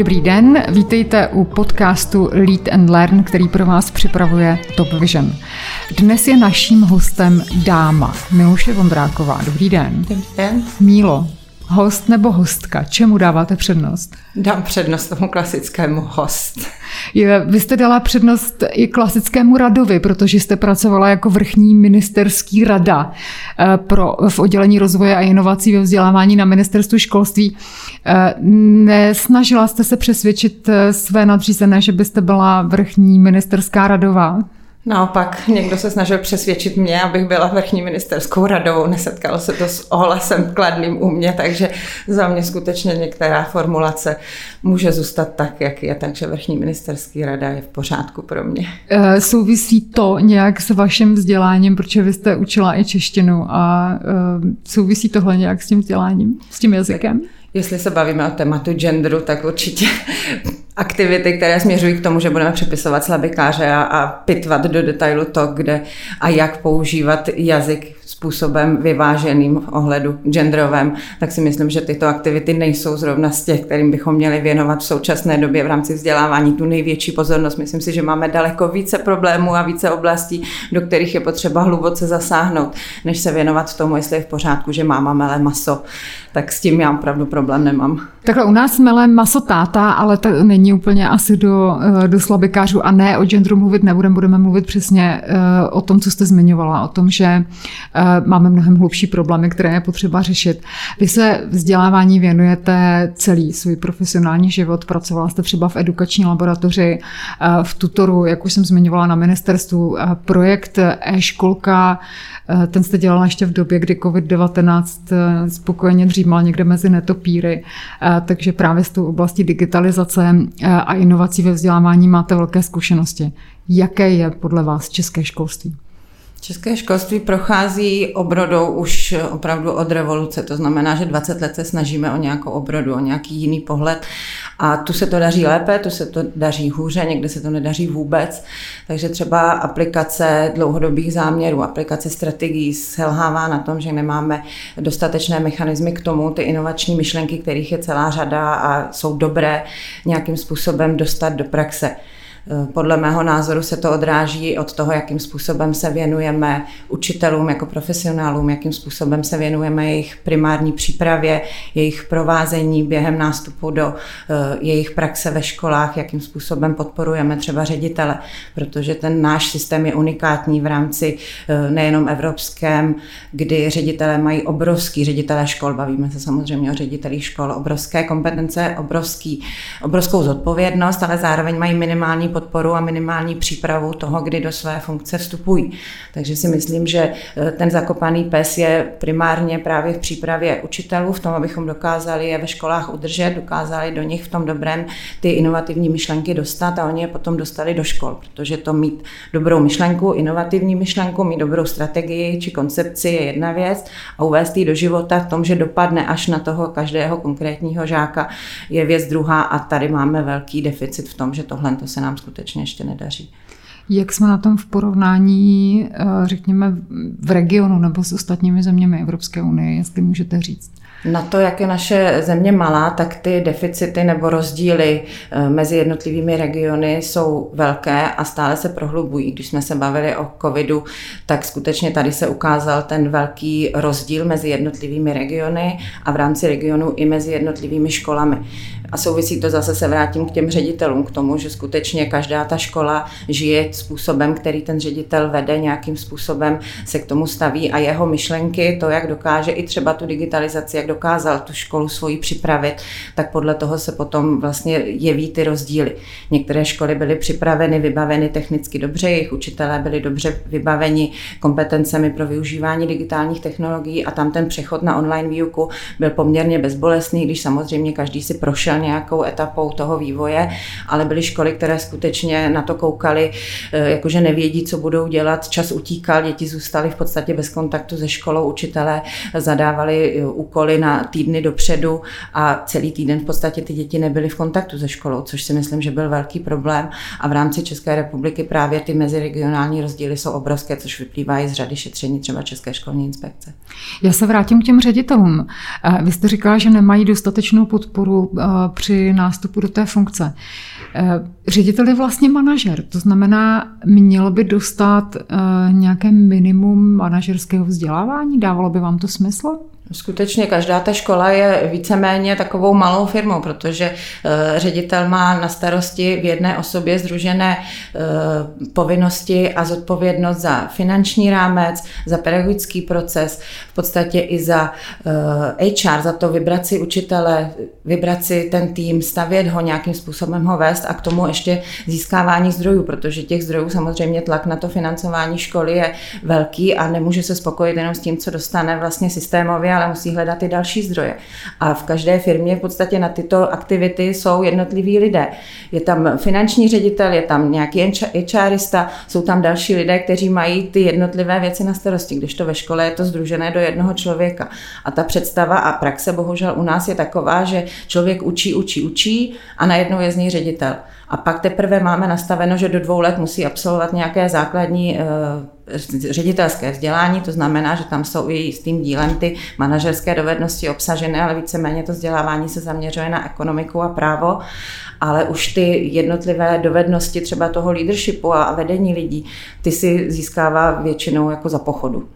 Dobrý den, vítejte u podcastu Lead and Learn, který pro vás připravuje Top Vision. Dnes je naším hostem dáma Miluše Vondráková. Dobrý den. Dobrý den. Mílo, host nebo hostka, čemu dáváte přednost? Dám přednost tomu klasickému host. Je, vy jste dala přednost i klasickému radovi, protože jste pracovala jako vrchní ministerský rada eh, pro, v oddělení rozvoje a inovací ve vzdělávání na ministerstvu školství. Eh, nesnažila jste se přesvědčit eh, své nadřízené, že byste byla vrchní ministerská radová? Naopak, někdo se snažil přesvědčit mě, abych byla vrchní ministerskou radovou. Nesetkalo se to s ohlasem kladným u mě, takže za mě skutečně některá formulace může zůstat tak, jak je, takže vrchní ministerský rada je v pořádku pro mě. E, souvisí to nějak s vaším vzděláním, protože vy jste učila i češtinu a e, souvisí tohle nějak s tím vzděláním, s tím jazykem? Tak. Jestli se bavíme o tématu genderu, tak určitě aktivity, které směřují k tomu, že budeme přepisovat slabikáře a, a pitvat do detailu to, kde a jak používat jazyk způsobem vyváženým v ohledu genderovém, tak si myslím, že tyto aktivity nejsou zrovna z těch, kterým bychom měli věnovat v současné době v rámci vzdělávání tu největší pozornost. Myslím si, že máme daleko více problémů a více oblastí, do kterých je potřeba hluboce zasáhnout, než se věnovat tomu, jestli je v pořádku, že máma mele maso. Tak s tím já opravdu problém nemám. Takhle u nás mele maso táta, ale to není úplně asi do, eh, do slabikářů a ne o genderu mluvit nebudeme, budeme mluvit přesně eh, o tom, co jste zmiňovala, o tom, že eh, máme mnohem hlubší problémy, které je potřeba řešit. Vy se vzdělávání věnujete celý svůj profesionální život, pracovala jste třeba v edukační laboratoři, v tutoru, jak už jsem zmiňovala na ministerstvu, projekt e-školka, ten jste dělala ještě v době, kdy COVID-19 spokojeně dřímal někde mezi netopíry, takže právě z tou oblasti digitalizace a inovací ve vzdělávání máte velké zkušenosti. Jaké je podle vás české školství? České školství prochází obrodou už opravdu od revoluce, to znamená, že 20 let se snažíme o nějakou obrodu, o nějaký jiný pohled. A tu se to daří lépe, tu se to daří hůře, někde se to nedaří vůbec, takže třeba aplikace dlouhodobých záměrů, aplikace strategií selhává na tom, že nemáme dostatečné mechanismy k tomu, ty inovační myšlenky, kterých je celá řada a jsou dobré, nějakým způsobem dostat do praxe. Eh, podle mého názoru se to odráží od toho, jakým způsobem se věnujeme učitelům jako profesionálům, jakým způsobem se věnujeme jejich primární přípravě, jejich provázení během nástupu do eh, jejich praxe ve školách, jakým způsobem podporujeme třeba ředitele, protože ten náš systém je unikátní v rámci eh, nejenom evropském, kdy ředitelé mají obrovský, ředitelé škol, bavíme se samozřejmě o ředitelích škol, obrovské kompetence, obrovský, obrovskou zodpovědnost, ale zároveň mají minimální podporu a minimální přípravu toho, kdy do své funkce vstupují. Takže si myslím, že eh, ten zakopaný pes je primárně právě v přípravě učitelů, v tom, abychom dokázali je ve školách udržet, dokázali do nich v tom dobrém ty inovativní myšlenky dostat a oni je potom dostali do škol, protože to mít dobrou myšlenku, inovativní myšlenku, mít dobrou strategii či koncepci je jedna věc a uvést ji do života v tom, že dopadne až na toho každého konkrétního žáka, je věc druhá a tady máme velký deficit v tom, že tohle to se nám skutečně ještě nedaří. Jak jsme na tom v porovnání, eh, řekněme, v regionu nebo s ostatními zeměmi Evropské unie, jestli můžete říct? Na to, jak je naše země malá, tak ty deficity nebo rozdíly eh, mezi jednotlivými regiony jsou velké a stále se prohlubují. Když jsme se bavili o covidu, tak skutečně tady se ukázal ten velký rozdíl mezi jednotlivými regiony a v rámci regionu i mezi jednotlivými školami. A souvisí to zase se vrátím k těm ředitelům, k tomu, že skutečně každá ta škola žije způsobem, který ten ředitel vede, nějakým způsobem se k tomu staví a jeho myšlenky, to, jak dokáže i třeba tu digitalizaci, jak dokázal tu školu svoji připravit, tak podle toho se potom vlastně jeví ty rozdíly. Některé školy byly připraveny, vybaveny technicky dobře, jejich učitelé byli dobře vybaveni kompetencemi pro využívání digitálních technologií a tam ten přechod na online výuku byl poměrně bezbolestný, když samozřejmě každý si prošel nějakou etapou toho vývoje, ale byly školy, které skutečně na to koukaly, eh, jakože nevědí, co budou dělat, čas utíkal, děti zůstaly v podstatě bez kontaktu se školou, učitelé zadávali eh, úkoly na týdny dopředu a celý týden v podstatě ty děti nebyly v kontaktu se školou, což si myslím, že byl velký problém. A v rámci České republiky právě ty meziregionální rozdíly jsou obrovské, což vyplývá i z řady šetření třeba České školní inspekce. Já se vrátím k těm ředitelům. Eh, vy jste říkala, že nemají dostatečnou podporu eh, při nástupu do té funkce. Eh, ředitel je vlastně manažer, to znamená, měl by dostat nějaké minimum manažerského vzdělávání? Dávalo by vám to smysl? Skutečně každá ta škola je víceméně takovou malou firmou, protože eh, ředitel má na starosti v jedné osobě združené eh, povinnosti a zodpovědnost za finanční rámec, za pedagogický proces, v podstatě i za HR, eh, za to vybrat si učitele, vybrat si ten tým, stavět ho, nějakým způsobem ho vést a k tomu ještě získávání zdrojů, protože těch zdrojů samozřejmě tlak na to financování školy je velký a nemůže se spokojit jenom s tím, co dostane vlastně systémově, ale musí hledat i další zdroje. A v každé firmě v podstatě na tyto aktivity jsou jednotliví lidé. Je tam finanční ředitel, je tam nějaký HRista, jsou tam další lidé, kteří mají ty jednotlivé věci na starosti, když to ve škole je to združené do jednoho člověka. A ta představa a praxe bohužel u nás je taková, že člověk učí, učí, učí a najednou je z něj ředitel. A pak teprve máme nastaveno, že do dvou let musí absolvovat nějaké základní uh, ředitelské vzdělání, to znamená, že tam jsou i s tím dílem ty manažerské dovednosti obsažené, ale víceméně to vzdělávání se zaměřuje na ekonomiku a právo, ale už ty jednotlivé dovednosti třeba toho leadershipu a vedení lidí, ty si získává většinou jako za pochodu.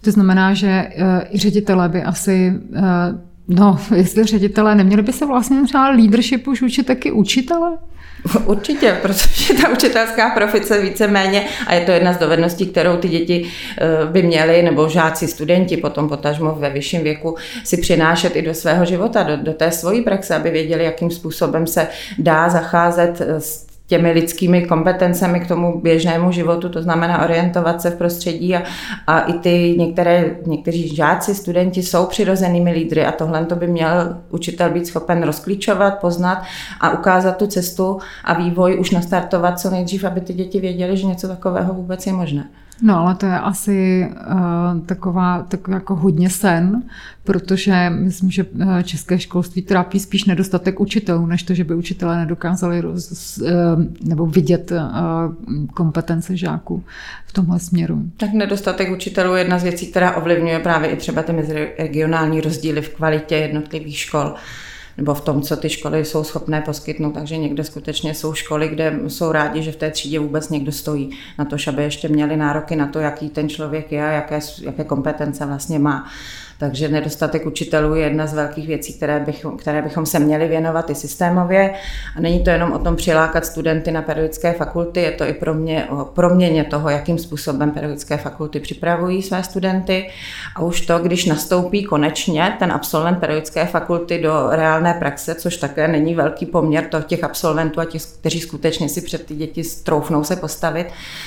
To znamená, že uh, i ředitele by asi uh, No, jestli ředitelé, neměli by se vlastně třeba leadership už učit taky učitele? Určitě, protože ta učitelská profese víceméně, a je to jedna z dovedností, kterou ty děti eh, by měly, nebo žáci, studenti potom potažmo ve vyšším věku si přinášet i do svého života, do, do té svojí praxe, aby věděli, jakým způsobem se dá zacházet s těmi lidskými kompetencemi k tomu běžnému životu, to znamená orientovat se v prostředí a, a i ty některé, někteří žáci, studenti jsou přirozenými lídry a tohle to by měl učitel být schopen rozklíčovat, poznat a ukázat tu cestu a vývoj už nastartovat co nejdřív, aby ty děti věděly, že něco takového vůbec je možné. No, ale to je asi uh, taková, takový jako hodně sen, protože myslím, že eh, české školství trápí spíš nedostatek učitelů, než to, že by učitelé nedokázali roz, uh, nebo vidět uh, kompetence žáků v tomhle směru. Tak nedostatek učitelů je jedna z věcí, která ovlivňuje právě i třeba ty regionální rozdíly v kvalitě jednotlivých škol. Uh, nebo v tom, co ty školy jsou schopné poskytnout. Takže někde skutečně jsou školy, kde jsou rádi, že v té třídě vůbec někdo stojí na to, aby ještě měli nároky na to, jaký ten člověk je a jaké, jaké kompetence vlastně má. Takže nedostatek učitelů je jedna z velkých věcí, které bychom, které bychom se měli věnovat i systémově. A není to jenom o tom přilákat studenty na pedagogické fakulty, je to i pro mě o proměně toho, jakým způsobem pedagogické fakulty připravují své studenty. A už to, když nastoupí konečně ten absolvent pedagogické fakulty do reálné praxe, což také není velký poměr to těch absolventů a těch, kteří skutečně si před ty děti stroufnou se postavit,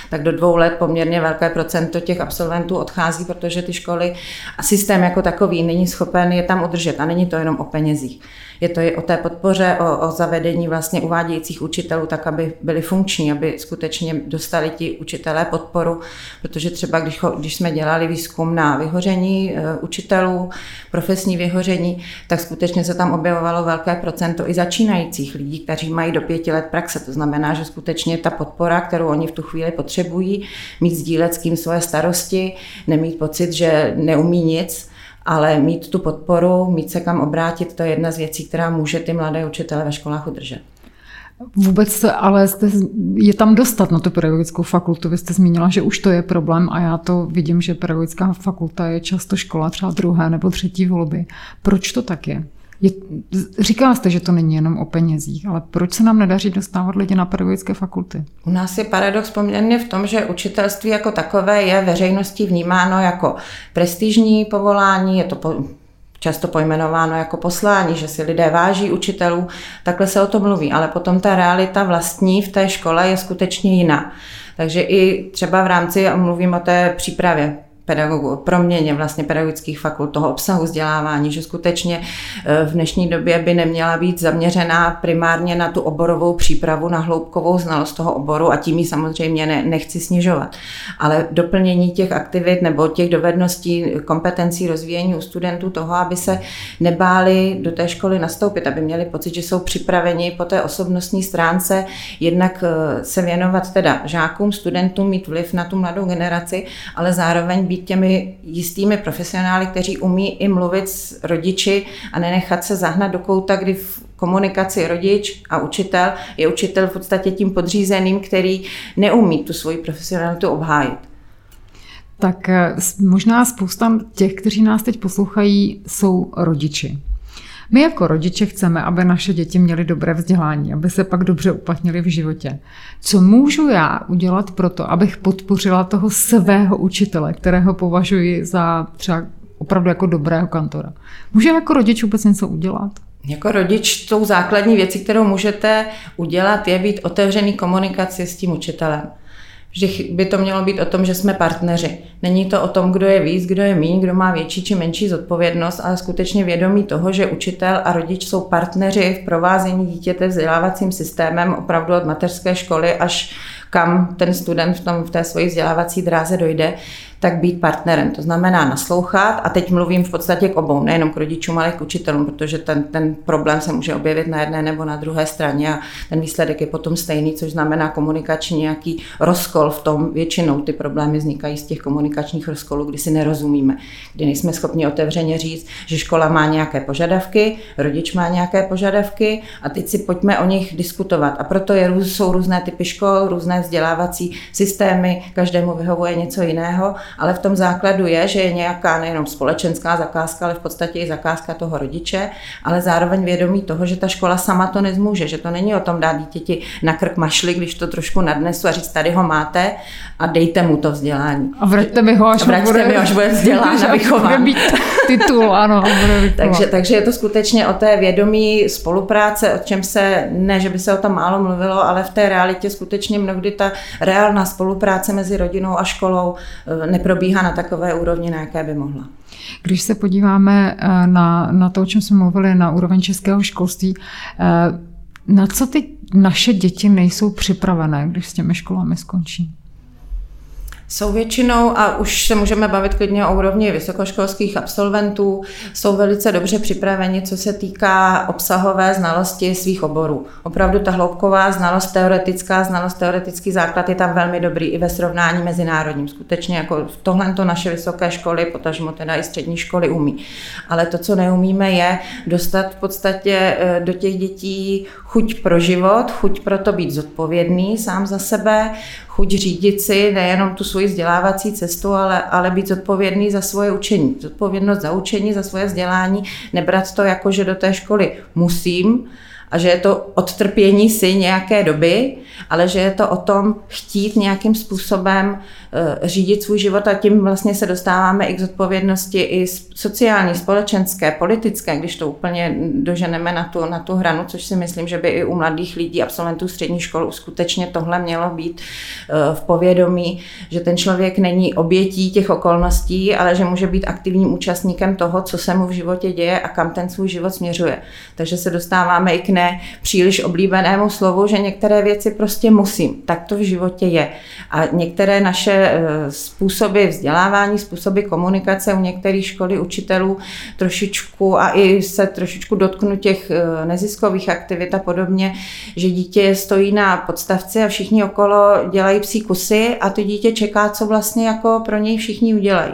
tak do dvou let poměrně velké procento těch absolventů odchází, protože ty školy a systém jako jako takový není schopen je tam udržet. A není to jenom o penězích. Je to i o té podpoře, o, o zavedení vlastně uvádějících učitelů, tak aby byli funkční, aby skutečně dostali ti učitelé podporu, protože třeba když, když jsme dělali výzkum na vyhoření e, učitelů, profesní vyhoření, tak skutečně se tam objevovalo velké procento i začínajících lidí, kteří mají do pěti let praxe. To znamená, že skutečně ta podpora, kterou oni v tu chvíli potřebují, mít sdílet s kým svoje starosti, nemít pocit, že neumí nic, ale mít tu podporu, mít se kam obrátit, to je jedna z věcí, která může ty mladé učitele ve školách udržet. Vůbec, ale jste, je tam dostat na tu pedagogickou fakultu. Vy jste zmínila, že už to je problém a já to vidím, že pedagogická fakulta je často škola třeba druhé nebo třetí volby. Proč to tak je? Je, říkala jste, že to není jenom o penězích, ale proč se nám nedaří dostávat lidi na pedagogické fakulty? U nás je paradox poměrně v tom, že učitelství jako takové je veřejností vnímáno jako prestižní povolání, je to po, často pojmenováno jako poslání, že si lidé váží učitelů, takhle se o tom mluví, ale potom ta realita vlastní v té škole je skutečně jiná. Takže i třeba v rámci, mluvím o té přípravě pedagogů, proměně vlastně pedagogických fakult, toho obsahu vzdělávání, že skutečně eh, v dnešní době by neměla být zaměřená primárně na tu oborovou přípravu, na hloubkovou znalost toho oboru a tím ji samozřejmě ne, nechci snižovat. Ale doplnění těch aktivit nebo těch dovedností, kompetencí, rozvíjení u studentů toho, aby se nebáli do té školy nastoupit, aby měli pocit, že jsou připraveni po té osobnostní stránce jednak eh, se věnovat teda žákům, studentům, mít vliv na tu mladou generaci, ale zároveň být těmi jistými profesionály, kteří umí i mluvit s rodiči a nenechat se zahnat do kouta, kdy v komunikaci rodič a učitel je učitel v podstatě tím podřízeným, který neumí tu svoji profesionalitu obhájit. Tak eh, možná spousta těch, kteří nás teď poslouchají, jsou rodiči. My jako rodiče chceme, aby naše děti měly dobré vzdělání, aby se pak dobře uplatnili v životě. Co můžu já udělat pro to, abych podpořila toho svého učitele, kterého považuji za třeba opravdu jako dobrého kantora? Může jako rodič vůbec něco udělat? Jako rodič tou základní věcí, kterou můžete udělat, je být otevřený komunikaci s tím učitelem. Vždy by to mělo být o tom, že jsme partneři. Není to o tom, kdo je víc, kdo je méně, kdo má větší či menší zodpovědnost, ale skutečně vědomí toho, že učitel a rodič jsou partneři v provázení dítěte vzdělávacím systémem opravdu od mateřské školy až kam ten student v, tom, v té svoji vzdělávací dráze dojde, tak být partnerem. To znamená naslouchat a teď mluvím v podstatě k obou, nejenom k rodičům, ale k učitelům, protože ten, ten problém se může objevit na jedné nebo na druhé straně a ten výsledek je potom stejný, což znamená komunikační nějaký rozkol v tom. Většinou ty problémy vznikají z těch komunikačních rozkolů, kdy si nerozumíme, kdy nejsme schopni otevřeně říct, že škola má nějaké požadavky, rodič má nějaké požadavky a teď si pojďme o nich diskutovat. A proto je, jsou různé typy škol, různé vzdělávací systémy, každému vyhovuje něco jiného ale v tom základu je, že je nějaká nejenom společenská zakázka, ale v podstatě i zakázka toho rodiče, ale zároveň vědomí toho, že ta škola sama to nezmůže, že to není o tom dát dítěti na krk mašli, když to trošku nadnesu a říct, tady ho máte a dejte mu to vzdělání. A vraťte mi ho, až, vraťte bude, mi, až bude vzdělán a vychován. Bude titul, ano. Bude takže, takže je to skutečně o té vědomí spolupráce, o čem se, ne, že by se o tom málo mluvilo, ale v té realitě skutečně mnohdy ta reálná spolupráce mezi rodinou a školou eh, neprobíhá na takové úrovni, na jaké by mohla. Když se podíváme eh, na, na to, o čem jsme mluvili, na úroveň českého školství, eh, na co ty naše děti nejsou připravené, když s těmi školami skončí? Jsou většinou, a už se můžeme bavit klidně o úrovni vysokoškolských absolventů, jsou velice dobře připraveni, co se týká obsahové znalosti svých oborů. Opravdu ta hloubková znalost, teoretická znalost, teoretický základ je tam velmi dobrý i ve srovnání mezinárodním. Skutečně jako tohle to naše vysoké školy, potažmo teda i střední školy umí. Ale to, co neumíme, je dostat v podstatě eh, do těch dětí chuť pro život, chuť pro to být zodpovědný sám za sebe, chuť řídit si nejenom tu svoji vzdělávací cestu, ale, ale být zodpovědný za svoje učení. Zodpovědnost za učení, za svoje vzdělání, nebrat to jako, že do té školy musím, a že je to odtrpění si nějaké doby, ale že je to o tom chtít nějakým způsobem řídit svůj život a tím vlastně se dostáváme i k zodpovědnosti i sociální, společenské, politické, když to úplně doženeme na tu, na tu hranu, což si myslím, že by i u mladých lidí, absolventů střední škol skutečně tohle mělo být eh, v povědomí, že ten člověk není obětí těch okolností, ale že může být aktivním účastníkem toho, co se mu v životě děje a kam ten svůj život směřuje. Takže se dostáváme i k ne příliš oblíbenému slovu, že některé věci prostě musím. Tak to v životě je. A některé naše Eh, způsoby vzdělávání, způsoby komunikace u některých školy učitelů trošičku a i se trošičku dotknu těch eh, neziskových aktivit a podobně, že dítě stojí na podstavci a všichni okolo dělají psí kusy a to dítě čeká, co vlastně jako pro něj všichni udělají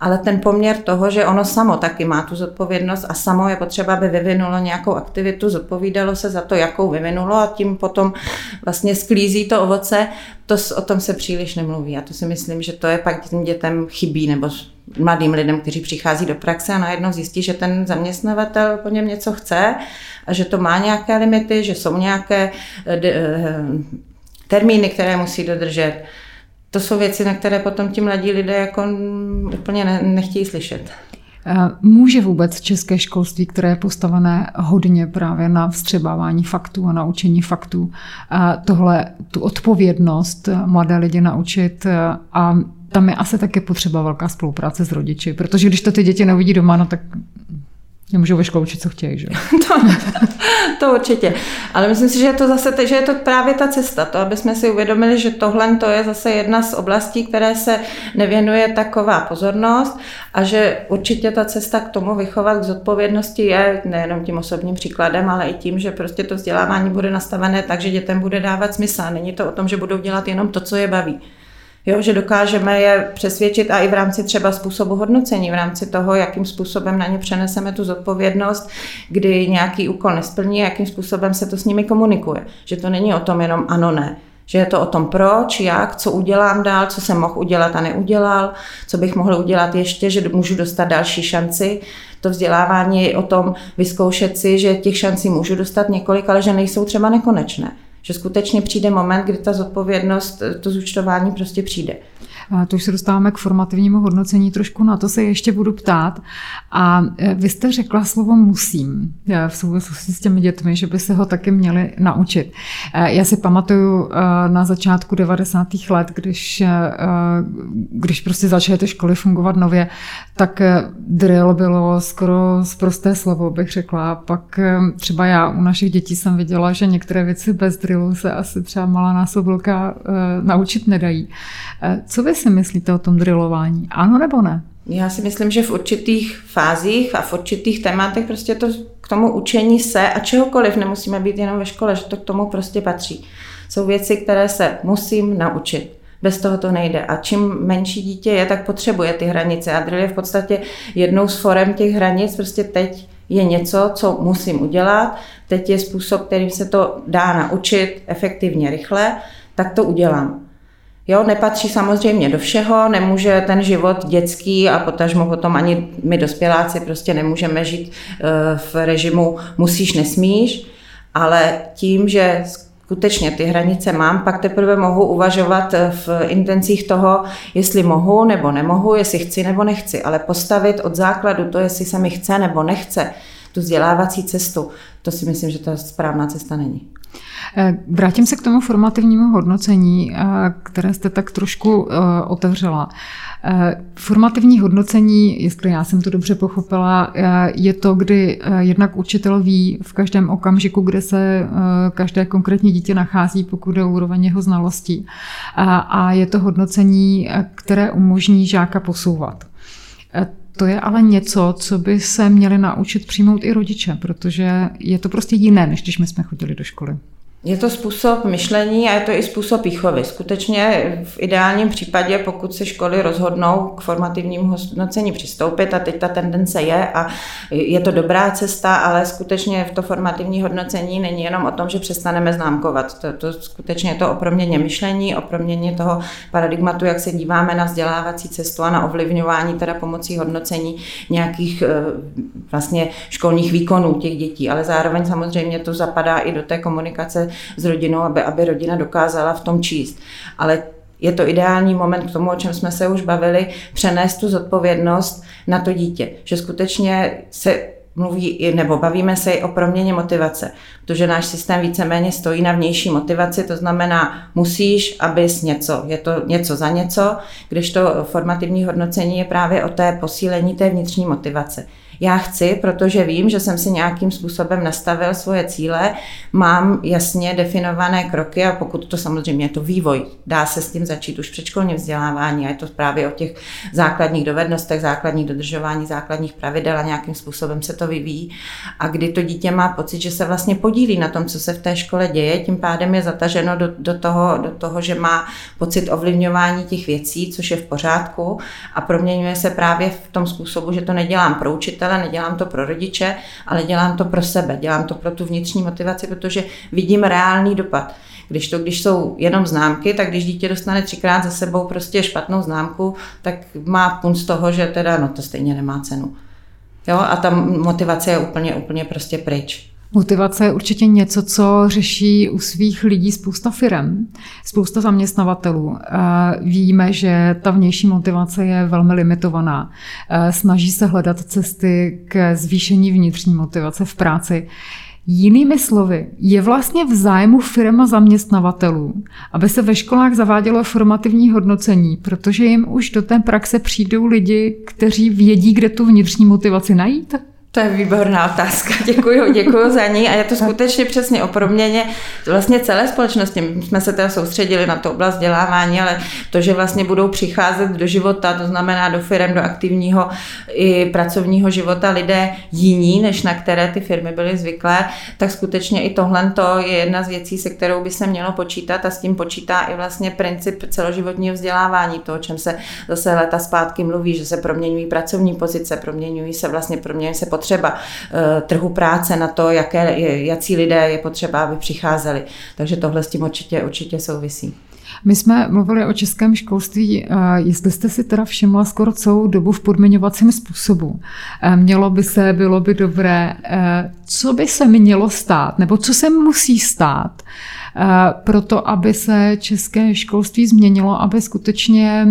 ale ten poměr toho, že ono samo taky má tu zodpovědnost a samo je potřeba, aby vyvinulo nějakou aktivitu, zodpovídalo se za to, jakou vyvinulo a tím potom vlastně sklízí to ovoce, to o tom se příliš nemluví. A to si myslím, že to je pak tím dětem chybí nebo mladým lidem, kteří přichází do praxe a najednou zjistí, že ten zaměstnavatel po něm něco chce a že to má nějaké limity, že jsou nějaké eh, eh, termíny, které musí dodržet to jsou věci, na které potom ti mladí lidé jako úplně ne, nechtějí slyšet. Může vůbec české školství, které je postavené hodně právě na vstřebávání faktů a naučení faktů, tohle, tu odpovědnost mladé lidi naučit a tam je asi taky potřeba velká spolupráce s rodiči, protože když to ty děti neuvidí doma, no tak Nemůžou ve škole učit, co chtějí, že? to, to určitě. Ale myslím si, že je to zase, že je to právě ta cesta, to, aby jsme si uvědomili, že tohle to je zase jedna z oblastí, které se nevěnuje taková pozornost a že určitě ta cesta k tomu vychovat k zodpovědnosti je nejenom tím osobním příkladem, ale i tím, že prostě to vzdělávání bude nastavené tak, že dětem bude dávat smysl. Není to o tom, že budou dělat jenom to, co je baví. Jo, že dokážeme je přesvědčit a i v rámci třeba způsobu hodnocení, v rámci toho, jakým způsobem na ně přeneseme tu zodpovědnost, kdy nějaký úkol nesplní, jakým způsobem se to s nimi komunikuje. Že to není o tom jenom ano, ne. Že je to o tom proč, jak, co udělám dál, co jsem mohl udělat a neudělal, co bych mohl udělat ještě, že můžu dostat další šanci. To vzdělávání je o tom vyzkoušet si, že těch šancí můžu dostat několik, ale že nejsou třeba nekonečné. Že skutečně přijde moment, kdy ta zodpovědnost, to zúčtování prostě přijde. To už se dostáváme k formativnímu hodnocení, trošku na to se ještě budu ptát. A e, vy jste řekla slovo musím e, v souvislosti s těmi dětmi, že by se ho taky měli naučit. E, já si pamatuju na začátku 90. let, když, když prostě začaly ty školy fungovat nově, tak drill bylo skoro zprosté slovo, bych řekla. Pak třeba já u našich dětí jsem viděla, že některé věci bez drillu se asi třeba malá násobilka naučit nedají. Co vy si myslíte o tom drillování? Ano nebo ne? Já si myslím, že v určitých fázích a v určitých tématech prostě to k tomu učení se a čehokoliv nemusíme být jenom ve škole, že to k tomu prostě patří. Jsou věci, které se musím naučit. Bez toho to nejde. A čím menší dítě je, tak potřebuje ty hranice. A drill je v podstatě jednou z forem těch hranic. Prostě teď je něco, co musím udělat. Teď je způsob, kterým se to dá naučit efektivně, rychle, tak to udělám. Jo, nepatří samozřejmě do všeho, nemůže ten život dětský a potažmo potom ani my dospěláci prostě nemůžeme žít eh, v režimu musíš, nesmíš, ale tím, že skutečně ty hranice mám, pak teprve mohu uvažovat eh, v intencích toho, jestli mohu nebo nemohu, jestli chci nebo nechci, ale postavit od základu to, jestli se mi chce nebo nechce, tu vzdělávací cestu, to si myslím, že ta správná cesta není. Eh, vrátím se k tomu formativnímu hodnocení, eh, které jste tak trošku eh, otevřela. Formativní hodnocení, jestli já jsem to dobře pochopila, je to, kdy jednak učitel ví v každém okamžiku, kde se každé konkrétní dítě nachází, pokud je úroveň jeho znalostí. A je to hodnocení, které umožní žáka posouvat. To je ale něco, co by se měli naučit přijmout i rodiče, protože je to prostě jiné, než když my jsme chodili do školy. Je to způsob myšlení a je to i způsob výchovy. Skutečně v ideálním případě, pokud se školy rozhodnou k formativnímu hodnocení přistoupit, a teď ta tendence je a je to dobrá cesta, ale skutečně v to formativní hodnocení není jenom o tom, že přestaneme známkovat. To, to skutečně je to o proměně myšlení, o proměně toho paradigmatu, jak se díváme na vzdělávací cestu a na ovlivňování teda pomocí hodnocení nějakých eh, vlastně školních výkonů těch dětí. Ale zároveň samozřejmě to zapadá i do té komunikace s rodinou, aby, aby rodina dokázala v tom číst. Ale je to ideální moment k tomu, o čem jsme se už bavili, přenést tu zodpovědnost na to dítě. Že skutečně se mluví, nebo bavíme se i o proměně motivace, protože náš systém víceméně stojí na vnější motivaci, to znamená, musíš, abys něco, je to něco za něco, když to formativní hodnocení je právě o té posílení té vnitřní motivace. Já chci, protože vím, že jsem si nějakým způsobem nastavil svoje cíle, mám jasně definované kroky a pokud to samozřejmě je to vývoj, dá se s tím začít už předškolním vzdělávání a je to právě o těch základních dovednostech, základních dodržování základních pravidel a nějakým způsobem se to vyvíjí. A kdy to dítě má pocit, že se vlastně podílí na tom, co se v té škole děje, tím pádem je zataženo do, do, toho, do toho, že má pocit ovlivňování těch věcí, což je v pořádku a proměňuje se právě v tom způsobu, že to nedělám pro učitele, učitele, nedělám to pro rodiče, ale dělám to pro sebe, dělám to pro tu vnitřní motivaci, protože vidím reálný dopad. Když to, když jsou jenom známky, tak když dítě dostane třikrát za sebou prostě špatnou známku, tak má pun z toho, že teda, no to stejně nemá cenu. Jo, a ta motivace je úplně, úplně prostě pryč. Motivace je určitě něco, co řeší u svých lidí spousta firm, spousta zaměstnavatelů. Víme, že ta vnější motivace je velmi limitovaná. Snaží se hledat cesty k zvýšení vnitřní motivace v práci. Jinými slovy, je vlastně v zájmu firma zaměstnavatelů, aby se ve školách zavádělo formativní hodnocení, protože jim už do té praxe přijdou lidi, kteří vědí, kde tu vnitřní motivaci najít? To je výborná otázka, děkuji, děkuji za ní a je to skutečně přesně o proměně vlastně celé společnosti. My jsme se teda soustředili na to oblast vzdělávání, ale to, že vlastně budou přicházet do života, to znamená do firm, do aktivního i pracovního života lidé jiní, než na které ty firmy byly zvyklé, tak skutečně i tohle je jedna z věcí, se kterou by se mělo počítat a s tím počítá i vlastně princip celoživotního vzdělávání, to, o čem se zase leta zpátky mluví, že se proměňují pracovní pozice, proměňují se vlastně, proměňují se potřeba eh, trhu práce, na to, jaké, jací lidé je potřeba, aby přicházeli. Takže tohle s tím určitě, určitě souvisí. My jsme mluvili o českém školství, eh, jestli jste si teda všimla skoro celou dobu v podmiňovacím způsobu. Eh, mělo by se, bylo by dobré, co by se mělo stát, nebo co se musí stát, proto aby se české školství změnilo, aby skutečně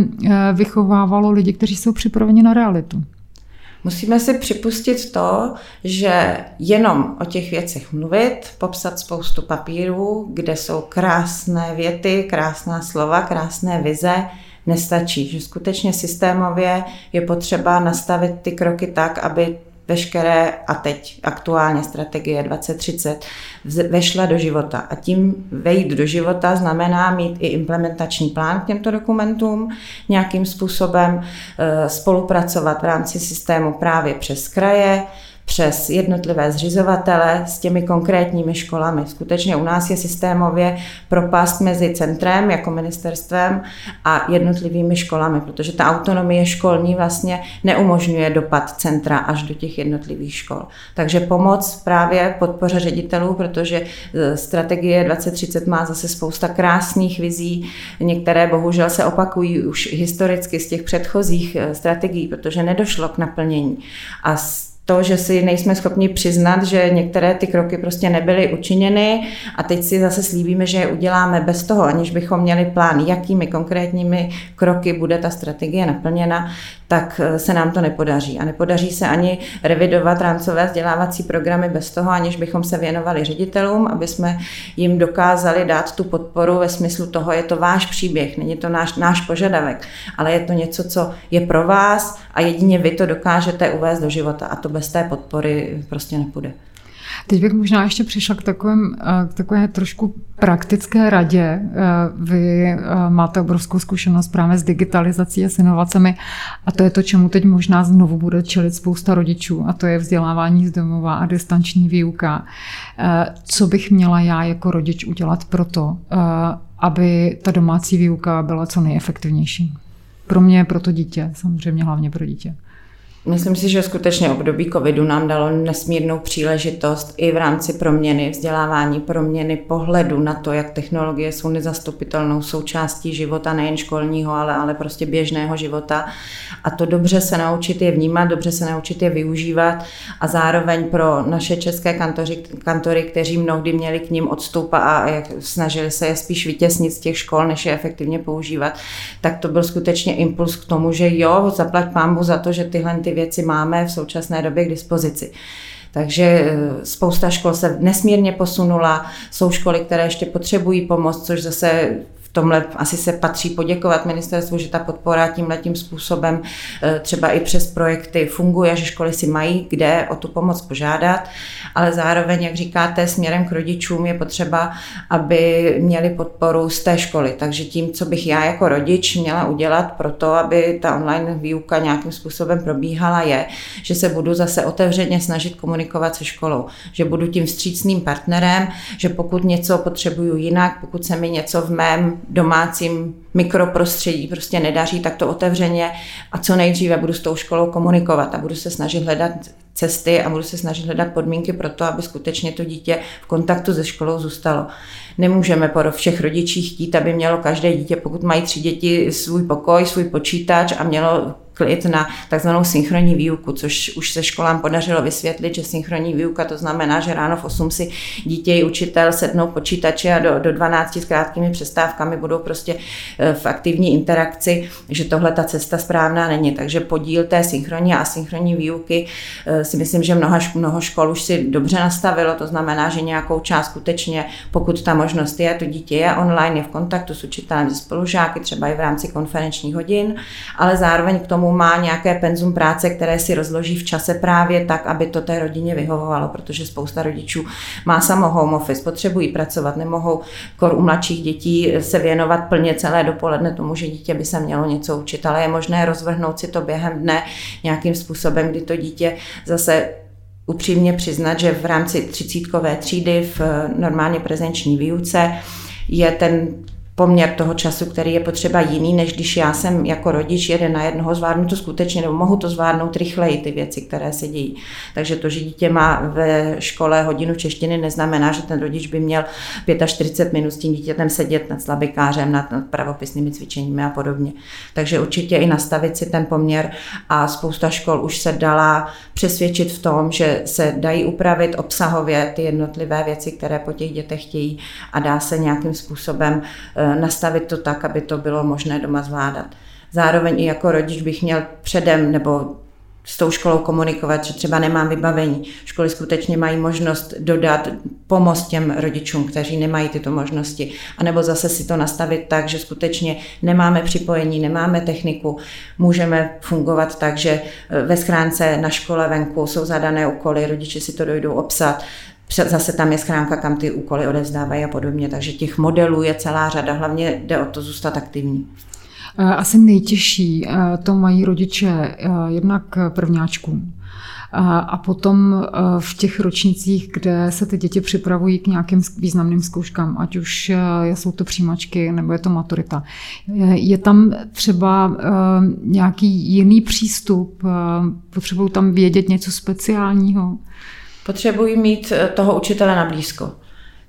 vychovávalo lidi, kteří jsou připraveni na realitu. Musíme si připustit to, že jenom o těch věcech mluvit, popsat spoustu papírů, kde jsou krásné věty, krásná slova, krásné vize, nestačí. Že skutečně systémově je potřeba nastavit ty kroky tak, aby veškeré a teď aktuálně strategie 2030 vešla do života. A tím vejít do života znamená mít i implementační plán k těmto dokumentům, nějakým způsobem eh, spolupracovat v rámci systému právě přes kraje, přes jednotlivé zřizovatele s těmi konkrétními školami. Skutečně u nás je systémově propast mezi centrem jako ministerstvem a jednotlivými školami, protože ta autonomie školní vlastně neumožňuje dopad centra až do těch jednotlivých škol. Takže pomoc právě podpoře ředitelů, protože e, strategie 2030 má zase spousta krásných vizí, některé bohužel se opakují už historicky z těch předchozích e, strategií, protože nedošlo k naplnění. A to, že si nejsme schopni přiznat, že některé ty kroky prostě nebyly učiněny. A teď si zase slíbíme, že je uděláme bez toho, aniž bychom měli plán, jakými konkrétními kroky bude ta strategie naplněna, tak eh, se nám to nepodaří. A nepodaří se ani revidovat rámcové vzdělávací programy bez toho, aniž bychom se věnovali ředitelům, aby jsme jim dokázali dát tu podporu ve smyslu toho, je to váš příběh, není to náš, náš požadavek, ale je to něco, co je pro vás a jedině vy to dokážete uvést do života a to bez té podpory prostě nepůjde. Teď bych možná ještě přišla k, takovém, eh, k takové trošku praktické radě. Eh, vy eh, máte obrovskou zkušenost právě s digitalizací a s inovacemi a to je to, čemu teď možná znovu bude čelit spousta rodičů a to je vzdělávání z domova a distanční výuka. Co bych měla já jako rodič udělat pro to, aby ta domácí výuka byla co nejefektivnější? Pro mě, pro to dítě, samozřejmě hlavně pro dítě. Myslím si, že skutečně období covidu nám dalo nesmírnou příležitost i v rámci proměny vzdělávání, proměny pohledu na to, jak technologie jsou nezastupitelnou součástí života, nejen školního, ale, ale prostě běžného života. A to dobře se naučit je vnímat, dobře se naučit je využívat a zároveň pro naše české kantory, kantory kteří mnohdy měli k ním odstup a jak snažili se je spíš vytěsnit z těch škol, než je efektivně používat, tak to byl skutečně impuls k tomu, že jo, zaplať pámbu za to, že tyhle ty věci máme v současné době k dispozici. Takže eh, spousta škol se nesmírně posunula, jsou školy, které ještě potřebují pomoc, což zase tomhle asi se patří poděkovat ministerstvu, že ta podpora tím letím způsobem eh, třeba i přes projekty funguje, že školy si mají kde o tu pomoc požádat, ale zároveň, jak říkáte, směrem k rodičům je potřeba, aby měli podporu z té školy. Takže tím, co bych já jako rodič měla udělat pro to, aby ta online výuka nějakým způsobem probíhala, je, že se budu zase otevřeně snažit komunikovat se školou, že budu tím vstřícným partnerem, že pokud něco potřebuju jinak, pokud se mi něco v mém domácím mikroprostředí prostě nedaří, tak to otevřeně a co nejdříve budu s tou školou komunikovat a budu se snažit hledat cesty a budu se snažit hledat podmínky pro to, aby skutečně to dítě v kontaktu se školou zůstalo. Nemůžeme po všech rodičích chtít, aby mělo každé dítě, pokud mají tři děti, svůj pokoj, svůj počítač a mělo klid na takzvanou synchronní výuku, což už se školám podařilo vysvětlit, že synchronní výuka to znamená, že ráno v 8 si dítě i učitel sednou počítače a do, do 12 s krátkými přestávkami budou prostě eh, v aktivní interakci, že tohle ta cesta správná není. Takže podíl té synchronní a asynchronní výuky eh, si myslím, že mnoha, mnoho škol už si dobře nastavilo, to znamená, že nějakou část skutečně, pokud ta možnost je, to dítě je online, je v kontaktu s učitelem, se spolužáky, třeba i v rámci konferenčních hodin, ale zároveň k tomu má nějaké penzum práce, které si rozloží v čase právě tak, aby to té rodině vyhovovalo, protože spousta rodičů má samo home office, potřebují pracovat, nemohou kor u mladších dětí se věnovat plně celé dopoledne tomu, že dítě by se mělo něco učit, ale je možné rozvrhnout si to během dne nějakým způsobem, kdy to dítě zase upřímně přiznat, že v rámci třicítkové třídy v normálně prezenční výuce je ten poměr toho času, který je potřeba jiný, než když já jsem jako rodič jeden na jednoho, zvládnu to skutečně, nebo mohu to zvládnout rychleji, ty věci, které se dějí. Takže to, že dítě má ve škole hodinu češtiny, neznamená, že ten rodič by měl 45 minut s tím dítětem sedět nad slabikářem, nad, nad pravopisnými cvičeními a podobně. Takže určitě i nastavit si ten poměr a spousta škol už se dala přesvědčit v tom, že se dají upravit obsahově ty jednotlivé věci, které po těch dětech chtějí a dá se nějakým způsobem eh, nastavit to tak, aby to bylo možné doma zvládat. Zároveň i jako rodič bych měl předem nebo s tou školou komunikovat, že třeba nemám vybavení. Školy skutečně mají možnost dodat pomoc těm rodičům, kteří nemají tyto možnosti. A nebo zase si to nastavit tak, že skutečně nemáme připojení, nemáme techniku, můžeme fungovat tak, že ve schránce na škole venku jsou zadané úkoly, rodiče si to dojdou obsat, Zase tam je schránka, kam ty úkoly odevzdávají a podobně, takže těch modelů je celá řada, hlavně jde o to zůstat aktivní. Asi nejtěžší to mají rodiče jednak prvňáčkům. A potom v těch ročnicích, kde se ty děti připravují k nějakým významným zkouškám, ať už jsou to přijímačky nebo je to maturita. Je tam třeba nějaký jiný přístup? Potřebují tam vědět něco speciálního? Potřebují mít eh, toho učitele na blízko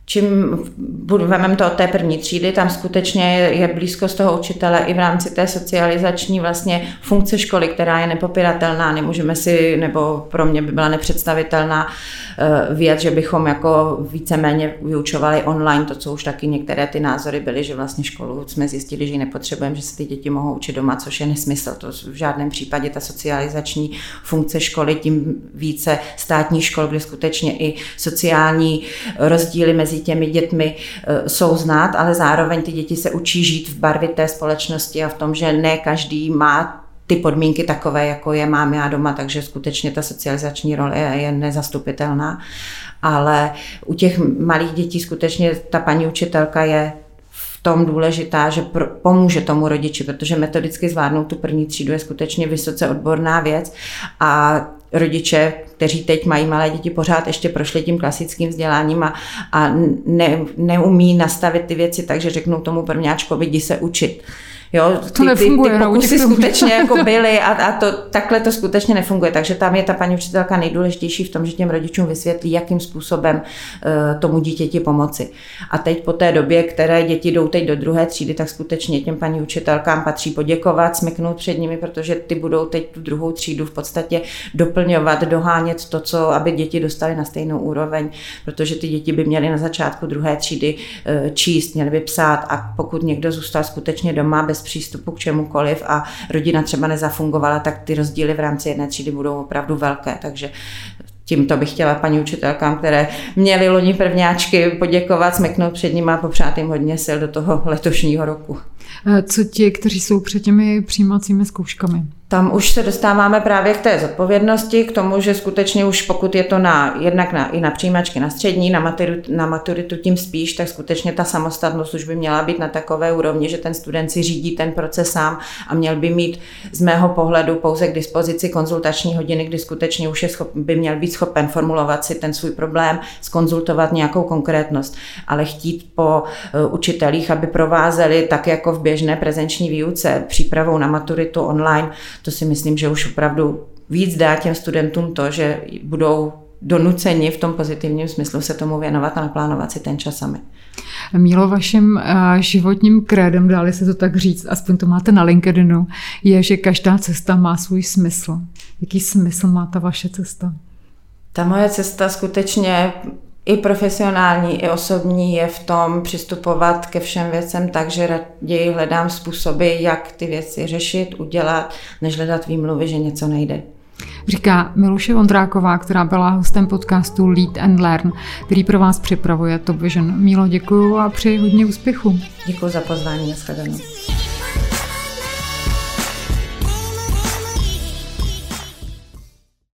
čím vezmeme to od té první třídy, tam skutečně je blízkost toho učitele i v rámci té socializační vlastně funkce školy, která je nepopiratelná, nemůžeme si, nebo pro mě by byla nepředstavitelná eh, věc, že bychom jako víceméně vyučovali online, to, co už taky některé ty názory byly, že vlastně školu jsme zjistili, že ji nepotřebujeme, že se ty děti mohou učit doma, což je nesmysl. To v žádném případě ta socializační funkce školy, tím více státní škol, kde skutečně i sociální rozdíly mezi mezi těmi dětmi e, jsou znát, ale zároveň ty děti se učí žít v barvě té společnosti a v tom, že ne každý má ty podmínky takové, jako je mám já doma, takže skutečně ta socializační role je nezastupitelná. Ale u těch malých dětí skutečně ta paní učitelka je v tom důležitá, že pro, pomůže tomu rodiči, protože metodicky zvládnout tu první třídu je skutečně vysoce odborná věc a rodiče, kteří teď mají malé děti, pořád ještě prošli tím klasickým vzděláním a, a ne, neumí nastavit ty věci tak, že řeknou tomu prvňáčkovi, jdi se učit. Jo, ty, to nefunguje, ty, ty pokusy skutečně jako byly a, a to, takhle to skutečně nefunguje. Takže tam je ta paní učitelka nejdůležitější v tom, že těm rodičům vysvětlí, jakým způsobem uh, tomu dítěti pomoci. A teď po té době, které děti jdou teď do druhé třídy, tak skutečně těm paní učitelkám patří poděkovat, smeknout před nimi, protože ty budou teď tu druhou třídu v podstatě doplňovat, dohánět to, co, aby děti dostaly na stejnou úroveň, protože ty děti by měly na začátku druhé třídy uh, číst, měly by psát a pokud někdo zůstal skutečně doma bez bez přístupu k čemukoliv a rodina třeba nezafungovala, tak ty rozdíly v rámci jedné třídy budou opravdu velké. Takže tímto bych chtěla paní učitelkám, které měly loni prvňáčky, poděkovat, smeknout před nimi a popřát jim hodně sil do toho letošního roku. Co ti, kteří jsou před těmi přijímacími zkouškami? Tam už se dostáváme právě k té zodpovědnosti, k tomu, že skutečně už pokud je to na, jednak na, i na přijímačky na střední, na maturitu, na maturitu tím spíš, tak skutečně ta samostatnost už by měla být na takové úrovni, že ten student si řídí ten proces sám a měl by mít z mého pohledu pouze k dispozici konzultační hodiny, kdy skutečně už je schop, by měl být schopen formulovat si ten svůj problém, skonzultovat nějakou konkrétnost, ale chtít po uh, učitelích, aby provázeli tak jako v běžné prezenční výuce přípravou na maturitu online, to si myslím, že už opravdu víc dá těm studentům to, že budou donuceni v tom pozitivním smyslu se tomu věnovat a naplánovat si ten čas sami. Mílo, vaším eh, životním krédem, dáli se to tak říct, aspoň to máte na LinkedInu, je, že každá cesta má svůj smysl. Jaký smysl má ta vaše cesta? Ta moje cesta skutečně i profesionální, i osobní je v tom přistupovat ke všem věcem tak, že raději hledám způsoby, jak ty věci řešit, udělat, než hledat výmluvy, že něco nejde. Říká Miluše Vondráková, která byla hostem podcastu Lead and Learn, který pro vás připravuje Top Vision. Mílo, děkuju a přeji hodně úspěchu. Děkuji za pozvání, nashledanou.